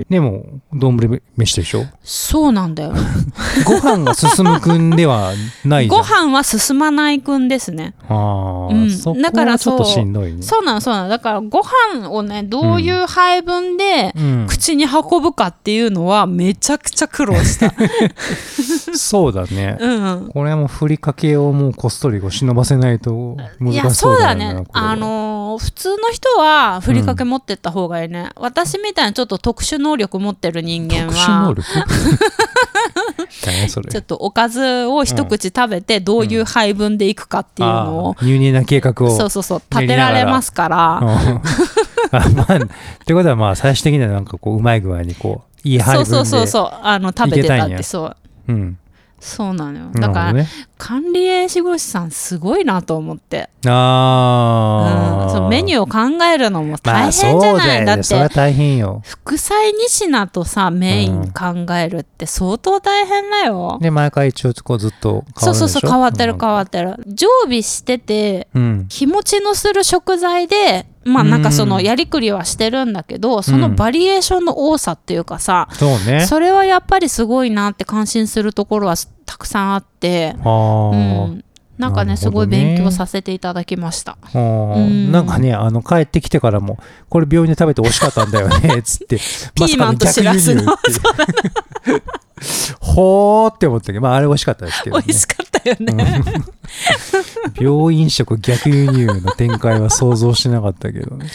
ーでも丼飯でしょ？そうなんだよ。ね ご飯が進むくんではないご飯は進まないくんですね。ああ、うん。だからはちょっとそうしんどいね。そうなの。そうなのだからご飯をねどういう配分でうん、口に運ぶかっていうのはめちゃくちゃ苦労した。そうだね。うんうん。これはもうふりかけをもうこっそり忍ばせないと難いやしそそううだだよなね。これは。あのー普通の人はふりかけ持ってった方がいいね、私みたいなちょっと特殊能力持ってる人間特殊能は力ちょっとおかずを一口食べてどういう配分でいくかっていうのを、あー入念な計画をそうそうそう立てられますから。まあってことはまあ最終的にはなんかこううまい具合にこういい配分でそうそうそうそう。あの食べてたってそう。うんそうなのよ。なだから、ね管理栄養士さんすごいなと思って、ああ、うん、そうメニューを考えるのもまあ大変じゃそうない、だっだよね。それはて大変よ。副菜2品とさメイン考えるって相当大変だよ、で毎回一応こうずっとそうそうそう変わってる変わわってる。常備しててうん。日持ちのする食材でまあなんかそのやりくりはしてるんだけどそのバリエーションの多さっていうかさ、そうね。それはやっぱりすごいなって感心するところはたくさんあって、うん、なんかねね。すごい勉強させていただきました。うん。なんかねあの帰ってきてからもこれ病院で食べて美味しかったんだよね つって。ピーマンとしらすの。ほーって思ったけどまああれ美味しかったですけど、ね。美、味しかったよね。病院食逆輸入の展開は想像してなかったけどね。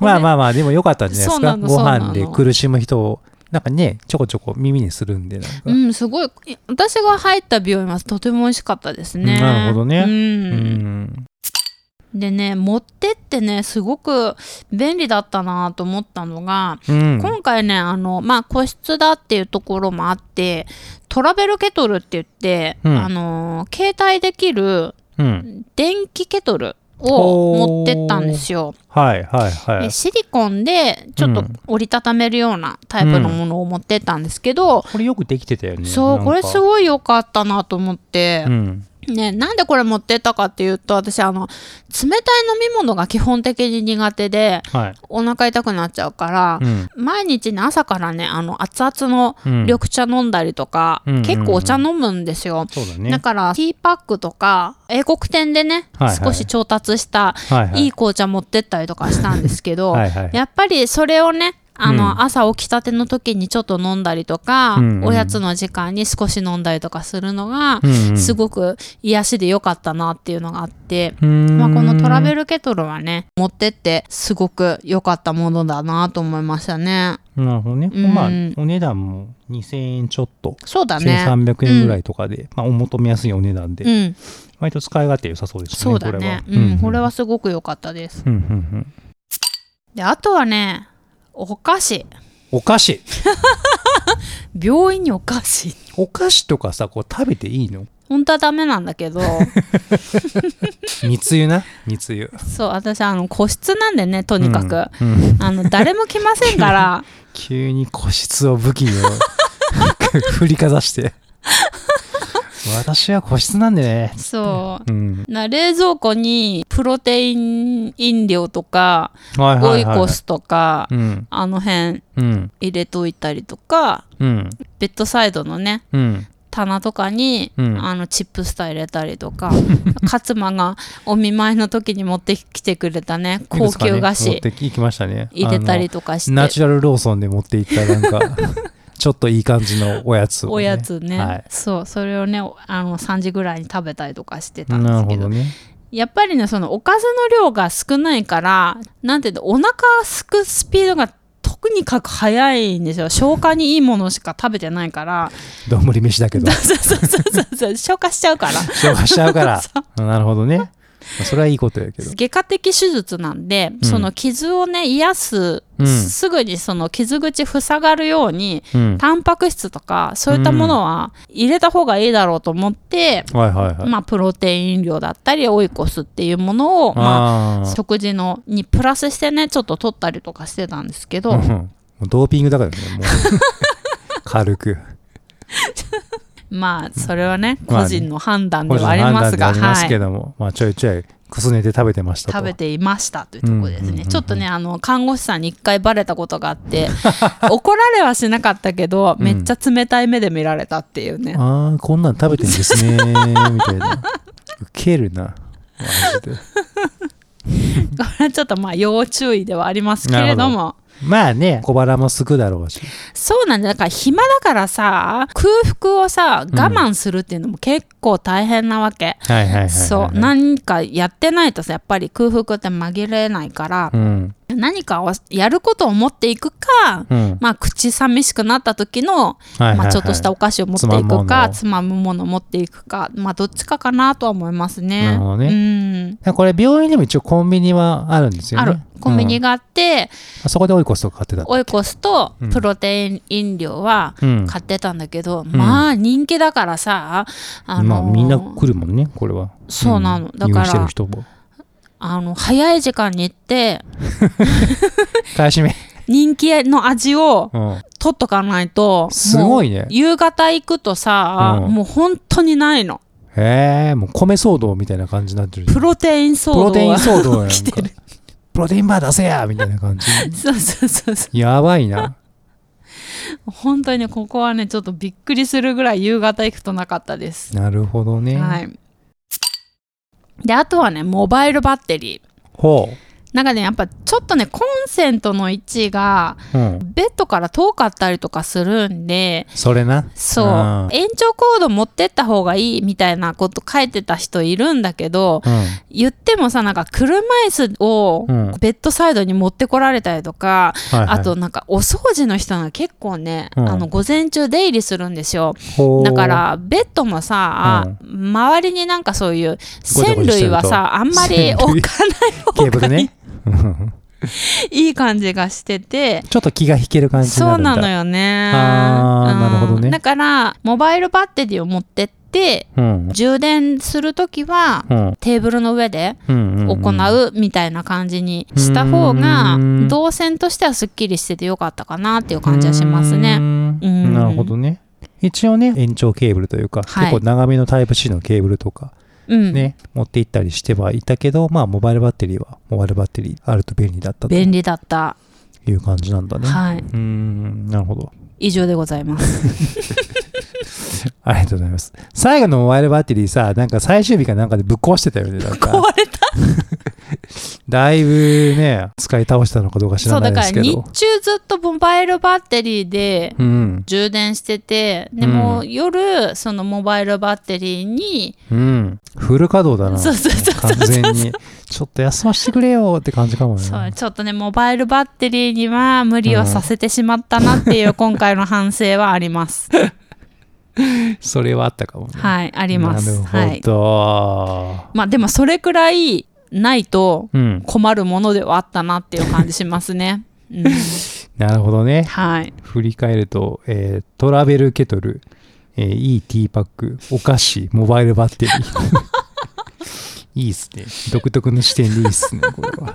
まあまあまあでもよかったんじゃないですか。ご飯で苦しむ人をなんかねちょこちょこ耳にするんでなんか、うん、すごい。い私が入った病院はとても美味しかったですね。なるほどね。うん。うん。でね、持ってってね、すごく便利だったなと思ったのが、うん。今回ね、あの、まあ、個室だっていうところもあって、トラベルケトルって言って、うん。あの、携帯できるうん。電気ケトルを持ってったんですよ。はいはいはい。でシリコンでちょっとうん。折りたためるようなタイプのものを持ってったんですけど、これよくできてたよねそうこれすいごい良かったなと思って、うんね、なんでこれ持ってったかっていうと私あの冷たい飲み物が基本的に苦手ではい。お腹痛くなっちゃうから、うん。毎日ね朝からねあの熱々のうん。緑茶飲んだりとか、うん結構お茶飲むんですよ。だね。だからティーパックとか英国店でね、はいはい。少し調達したいい紅茶持ってったりとかしたんですけど、はいはい。やっぱりそれをねあの、うん。朝起きたての時にちょっと飲んだりとか、うんうん。おやつの時間に少し飲んだりとかするのが、うんうん。すごく癒しで良かったなっていうのがあって、まあ、このトラベルケトルはね持ってってすごく良かったものだなと思いましたね。なるほどね、うん。まあお値段も2000円ちょっと、そうだね。1300円ぐらいとかで、まあ、お求めやすいお値段で、うん。割と使い勝手良さそうですねそうだね。うん、これはすごく良かったです。うんうんうん。であとはねお菓子。お菓子。病院にお菓子。お菓子とかさこう食べていいの？本当はダメなんだけど。密輸な？密輸。そう私あの個室なんでねとにかく、うんうん。あの誰も来ませんから。急に個室を武器に振りかざして私は個室なんでね。そうう。ん。な冷蔵庫にプロテイン飲料とか、はいはい、はい。オイコスとか、うん。あの辺うん。入れといたりとか、うん。ベッドサイドのね、うん。棚とかに、うんあのチップスター入れたりとか 勝間がお見舞いの時に持ってきてくれたね高級菓子ってききましたね。入れたりとかして、ナチュラルローソンで持っていったなんか、ちょっといい感じのおやつを、ね。おやつね、はい。そうそれをねあの3時ぐらいに食べたりとかしてたんでなすけどるほどね。やっぱりねそのおかずの量が少ないからなんていうのお腹すくスピードがとにかく早いんですよ消化にいいものしか食べてないから 丼飯だけど、そうそうそうそう消化しちゃうから消化しちゃうから。なるほどね。それはいいことやけど。外科的手術なんで、うんその傷をね癒す、うんすぐにその傷口塞がるようにうん。タンパク質とかそういったものは入れた方がいいだろうと思って、まあ、プロテイン飲料だったりオイコスっていうものを、まあ、食事のにプラスしてねちょっと取ったりとかしてたんですけど、ドーピングだからね、もう。軽く。まあそれはね個人の判断ではありますが、でありますはいけども、まあちょいちょいくすねて食べてましたと。食べていましたというところですね、うんうんうんうんちょっとねあの看護師さんに一回バレたことがあって 怒られはしなかったけど、うんめっちゃ冷たい目で見られたっていうねああ、こんなん食べてんですね、みたいな。ウケるな。マジで。これはちょっとまあ要注意ではありますけれどなもまあね、小腹もすくだろうし。そうなんだだから暇だからさ空腹をさ我慢するっていうのも結構大変なわけ、はいはいはいはい、はい。そう何かやってないとさやっぱり空腹って紛れないからう、ん。何かをやることを持っていくか、うん。まあ口寂しくなった時のはいはいはいまあ、ちょっとしたお菓子を持っていくかのつまむものを持っていくかまあどっちかかなとは思いますね。ねうんこれ病院でも一応コンビニはあるんですよね。あるコンビニうんがあって、あそこでオイコスとか買ってた。オイコスとうんプロテイン飲料はうん。買ってたんだけど、まあ人気だからさあのまあみんな来るもんね、これは。そうなのんだから。あの早い時間に行って返し目。人気の味をうん。取っとかないとすごいね夕方行くとさ、うんもう本当にないのへえ、もう米騒動みたいな感じになってる。プロテイン騒動プロテイン騒動やプロテインバー出せやみたいな感じ。そうそうそうそうやばいな。本当にねここはねちょっとびっくりするぐらい夕方行くとなかったです、なるほどね。はいであとはねモバイルバッテリー。ほなんかねやっぱちょっとねコンセントの位置がう。うん。ベッドから遠かったりとかするんでそれな？そううん延長コード持ってった方がいいみたいなこと書いてた人いるんだけどうん。言ってもさなんか車椅子をうんベッドサイドに持ってこられたりとか、はいはいあとなんかお掃除の人が結構ね、うんあの午前中出入りするんですよだからベッドもさ、周りになんかそういう線類はさあんまり置かないケーブルね。いい感じがしててちょっと気が引ける感じにそうなのよねあーうんなるほどねだからモバイルバッテリーを持ってってうん。充電する時はうん。テーブルの上でうん。行うみたいな感じにした方がうん動線としてはすっきりしててよかったかなっていう感じはしますうね。なるほどね。一応ね、延長ケーブルというか、はい結構長めのタイプ C のケーブルとかうん、ね、持って行ったりしてはいたけど、まあ、モバイルバッテリーは、モバイルバッテリーあると便利だったと便利だった。いう感じなんだね。はい。うーん、なるほど。以上でございます。ありがとうございます。最後のモバイルバッテリーさ、なんか最終日かなんかでぶっ壊してたよね。なんか壊れた？だいぶね、使い倒したのかどうか知そうだかららないですけど。日中ずっとモバイルバッテリーでうん。充電しててでも夜そのモバイルバッテリーにうん。フル稼働だな。そうそうそうそう完全に。ちょっと休ませてくれよって感じかもね。そうちょっとねモバイルバッテリーには無理をさせてしまったなっていう今回の反省はあります。それはあったかもね。はいあります。なるはいほど。まあでもそれくらいないとうん。困るものではあったなっていう感じしますね。うん、なるほどね。はい。振り返ると、えートラベルケトル、えーいいティーパック、お菓子、モバイルバッテリー。いいっすね。独特の視点でいいっすね、これは。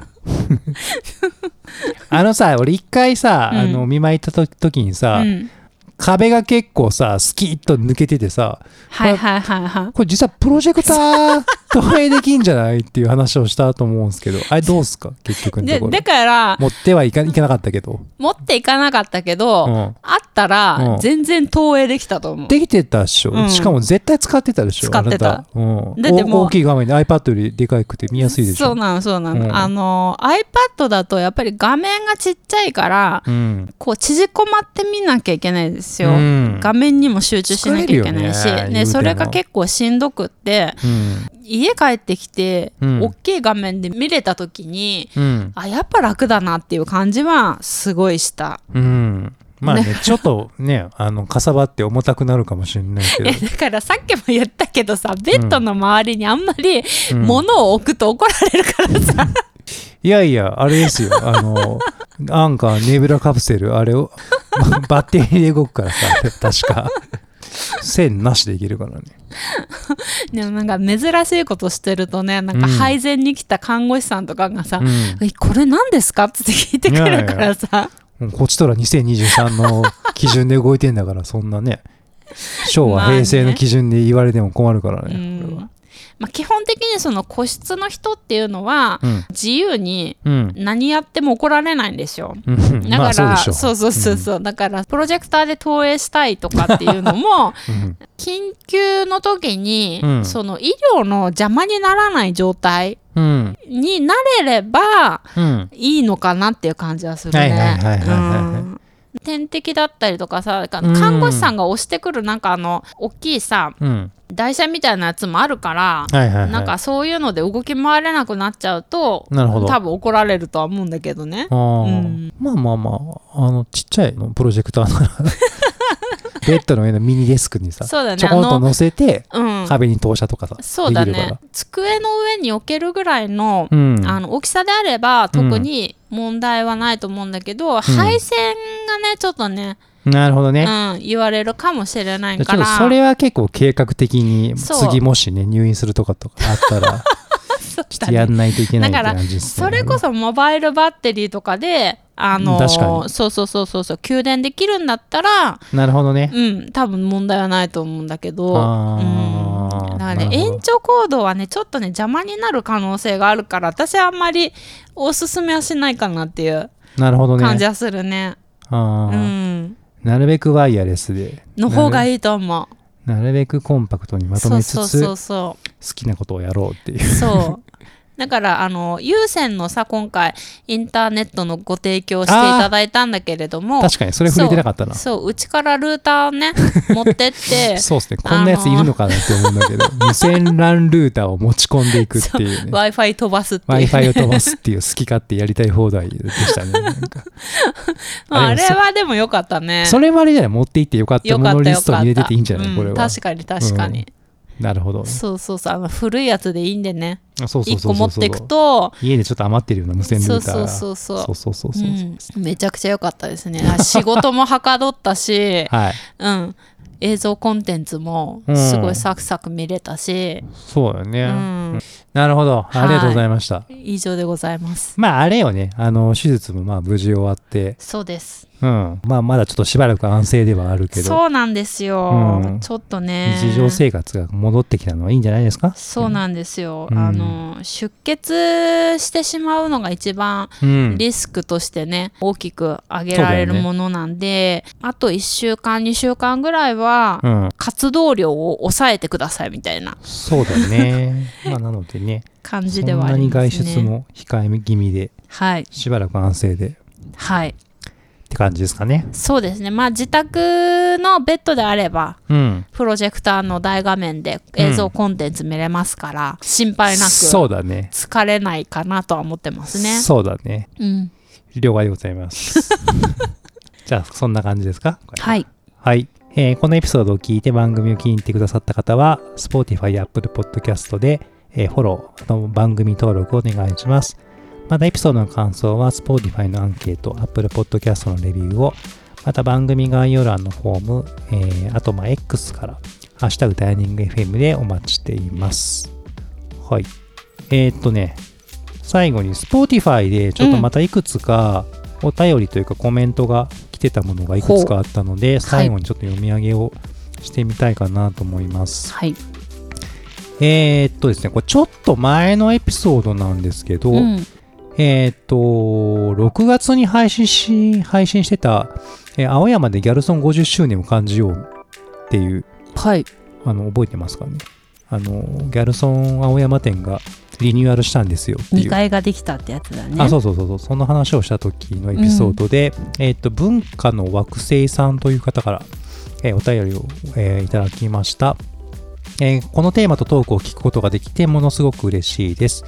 あのさ、俺一回さ、うんあの、お見舞い行ったと時にさ、うん壁が結構さスキッと抜けててさはいはいはいはい。これ実はプロジェクター投影できんじゃないっていう話をしたと思うんですけどあれどうすか？結局のでところ。だから持ってはいかいけなかったけど、持っていかなかったけど、うん、あったらうん。全然投影できたと思う、できてたでしょ、うん。しかも絶対使ってたでしょ使ってた。うん、だってもう大大きい画面で iPad よりでかくて見やすいでしょ。そうなのそうなの、うん。あの iPad だとやっぱり画面がちっちゃいからうん。こう縮こまって見なきゃいけないですよ、うん。画面にも集中しなきゃいけないし、ねねそれが結構しんどくってうん。家帰ってきて、うん大きい画面で見れた時にうん。あやっぱ楽だなっていう感じはすごいした。うん。まあねちょっとね あのかさばって重たくなるかもしれないけど。いやだからさっきも言ったけどさベッドの周りにあんまりうん。物を置くと怒られるからさ、いやいやあれですよ。あのアンカーネブラカプセルあれをま バッテリーで動くからさ確か。線なしでいけるからね。でもなんか珍しいことしてるとねなんかうん。配膳に来た看護師さんとかがさ「うん。えこれ何ですか?」って聞いてくるからさ。こっちとら2023の基準で動いてんだからそんなね。昭和平成の基準で言われても困るからうね、これんはまあ、基本的にその個室の人っていうのはうん。自由にうん。何やっても怒られないんですよ。うん。だから、まあそうそうそうそうそう、だからプロジェクターで投影したいとかっていうのもうん。緊急の時に、うん。その医療の邪魔にならない状態うん。になれればうん。いいのかなっていう感じはするね。点滴だったりとかさ看護師さんが押してくるなんかあの大きいさうん台車みたいなやつもあるから、はいはいはい。なんかそういうので動き回れなくなっちゃうとなるほど。多分怒られるとは思うんだけどね。うん。まあまあまああのちっちゃいのプロジェクターなら ベッドの上のミニデスクにさそうだね。ちょこんと乗せてうん、壁に投射とかさそうだね。机の上に置けるぐらいの,、うん。あの大きさであれば特に問題はないと思うんだけど、配線がねちょっとね、なるほどね、うん、言われるかもしれないちょっとからそれは結構計画的にそう次もしね入院するとかとかあったら そうちょっとやんないといけないってだから感じですね。それこそモバイルバッテリーとかであの確かに。そうそうそうそうそう給電できるんだったらなるほどね。うん多分問題はないと思うんだけど。あだからねなるほど。延長コードはねちょっとね邪魔になる可能性があるから私はあんまりおすすめはしないかなっていうなるほどね。感じはするね。あー。うんなるべくワイヤレスで。の方がいいいと思う。なるべくコンパクトにまとめつつそうそうそ好きなことをやろうっていうう。そうだからあの有線のさ今回インターネットのご提供していただいたんだけれども確かにそれ触れてなかったな。そうそううちからルーターをね持ってって。そうですね。こんなやついるのかなって思うんだけど、無線 LAN ルーターを持ち込んでいくっていうね。w i f i 飛ばすっていう。I f i を飛ばすっていう好き勝手やりたい放題でしたね。なんかまあ、あれはでもよかったね。それもあれじゃない持っていってよかったよものリストに入れてていいんじゃない、うんこれは。確かに確かに、なるほどそうそうそう。あの古いやつでいいんでね。あそうそう1そうそうそう。個持っていくと家でちょっと余ってるような無線ルーターがそうそう。そうそうそうそうそう。うん、めちゃくちゃ良かったですね。あ仕事もはかどったし、はい。うん、映像コンテンツもすごいサクサク見れたし、そうだよね、うん。なるほど。い。ありがとうございました、以上でございます。まああれよね。あの手術もまあ無事終わって。そうですうん。まあまだちょっとしばらく安静ではあるけど。そうなんですよ、うん。ちょっとね。日常生活が戻ってきたのはいいんじゃないですか？そうなんですよ、うん。あの出血してしまうのが一番うん。リスクとしてね大きく挙げられるものなんで、あと1週間2週間ぐらいはうん。活動量を抑えてくださいみたいな。そうだね。まあなのでね。感じではありなにますね。外出も控え気味ではい。しばらく安静で。っはいて感じですかね。そうですね。まあ自宅のベッドであればうん。プロジェクターの大画面で映像コンテンツ見れますから、心配なくそうだね。疲れないかなとは思ってますね。そうだね。うん。了解でございます。じゃあそんな感じですか？は。い。はい、えーこのエピソードを聞いて番組を気に入ってくださった方は Spotify や Apple Podcast で、えーフォローの番組登録をお願いしますまたエピソードの感想は Spotify のアンケート Apple Podcast のレビューをまた番組概要欄のフォーム、えーあとまあ X からハッシュタグダイニング FM でお待ちしていますはいえーっとね最後に Spotify でちょっとまたいくつかお便りというかコメントが来てたものがいくつかあったので最後にちょっと読み上げをしてみたいかなと思います。はい。えー、っとですね、これちょっと前のエピソードなんですけど、うん。えーっと、6月に配信し、配信してた、えー青山でギャルソン50周年を感じようっていう、はい。あの、覚えてますかね？あの、ギャルソン青山店がリニューアルしたんですよってい2う。階ができたってやつだね。あそうそうそうそうその話をした時のエピソードで、えーっと文化の惑星さんという方から、えーお便りを、えーいただきました、えーこのテーマとトークを聞くことができてものすごく嬉しいです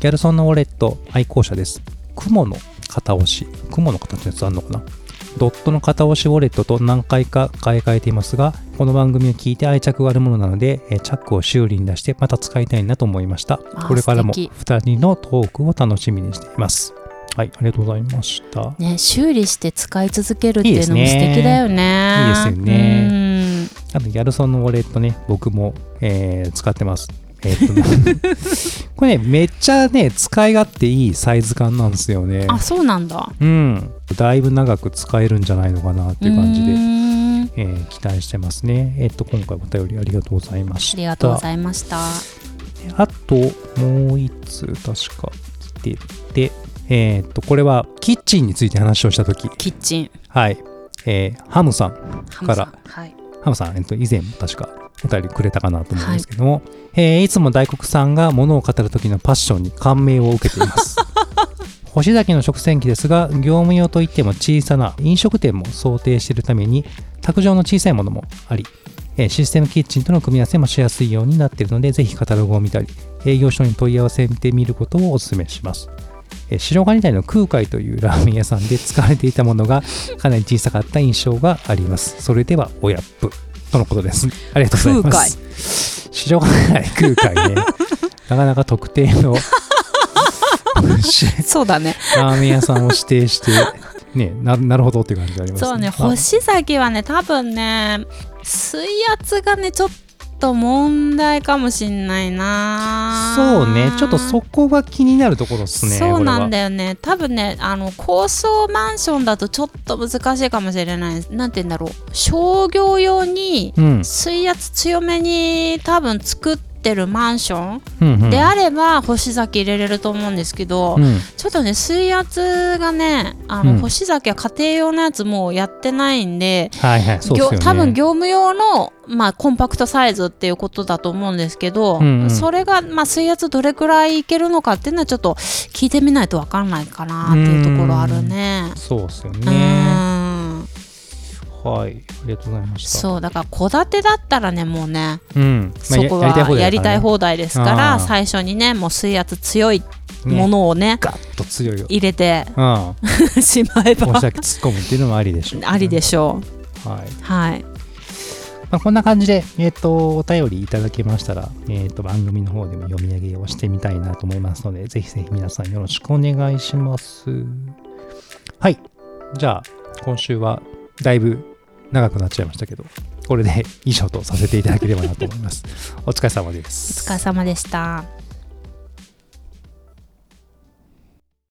ギャルソンのウォレット愛好者です雲の片押し雲の形のやつあんのかな？ドットの片押しウォレットと何回か買い替えていますが、この番組を聞いて愛着があるものなので、えーチャックを修理に出してまた使いたいなと思いました。これからも素敵2人のトークを楽しみにしています。はい、ありがとうございました。ね、修理して使い続けるっていうのも素敵だよね。いいですよねうんあと、ギャルソンのウォレットね、僕も、えー使ってます。えーっとね これね、めっちゃね、使い勝手いいサイズ感なんですよね。あ、そうなんだ。うん。だいぶ長く使えるんじゃないのかなっていう感じで、えー期待してますね。えーっと、今回お便りありがとうございました。りがとうございました。あと、もう一通、確か来てて、えーっと、これは、キッチンについて話をしたとき、キッチン。はい。えーハムさんハムさんからはい。ハムさん、えっと、以前も確かお便りくれたかなと思うんですけども、いえーいつも大黒さんが物を語る時のパッションに感銘を受けています。星崎の食洗機ですが、業務用といっても小さな飲食店も想定しているために、卓上の小さいものもあり、えーシステムキッチンとの組み合わせもしやすいようになっているので、ぜひカタログを見たり、営業所に問い合わせてみることをお勧めします。えー白金台の空海というラーメン屋さんで使われていたものがかなり小さかった印象があります。それでは、おやっぷ。とのことです。ありがとうございます。白金台空海ね、なかなか特定のし そうだね。ラーメン屋さんを指定して、ね、ななるほどっていう感じがありますそうね、あ星崎はね、多分ね、水圧がね、ちょっと問題かもしんないな。そうね、ちょっとそこが気になるところですね。そうなんよ。だよね多分ねあの高層マンションだとちょっと難しいかもしれないなんて言うんだろう商業用にうん、水圧強めに多分作ってるマンション。であれば星崎入れれると思うんですけど、うん、ちょっとね水圧がねあの、うん星崎は家庭用のやつもうやってないんではいはい、そうですよね。業多分業務用の、まあ、コンパクトサイズっていうことだと思うんですけど、うんうんそれが、まあ、水圧どれくらいいけるのかっていうのはちょっと聞いてみないと分かんないかなっていうところあるね。そうですようね。んはい、ありがとうございました。そうだから戸建てだったらねもうねうん、まあそこはやりたい方放題ですから最初にねもう水圧強いものをねガッと強いよ。入れてうん、しまえば突っ込むっていうのもありでしょう、ありでしょう。はい。うはいまあ、こんな感じで、えっ、と、お便りいただけましたら、えっ、と、番組の方でも読み上げをしてみたいなと思いますので、ぜひぜひ皆さんよろしくお願いします。はい。じゃあ、今週はだいぶ長くなっちゃいましたけど、これで以上とさせていただければなと思います。お疲れ様です。お疲れ様でした。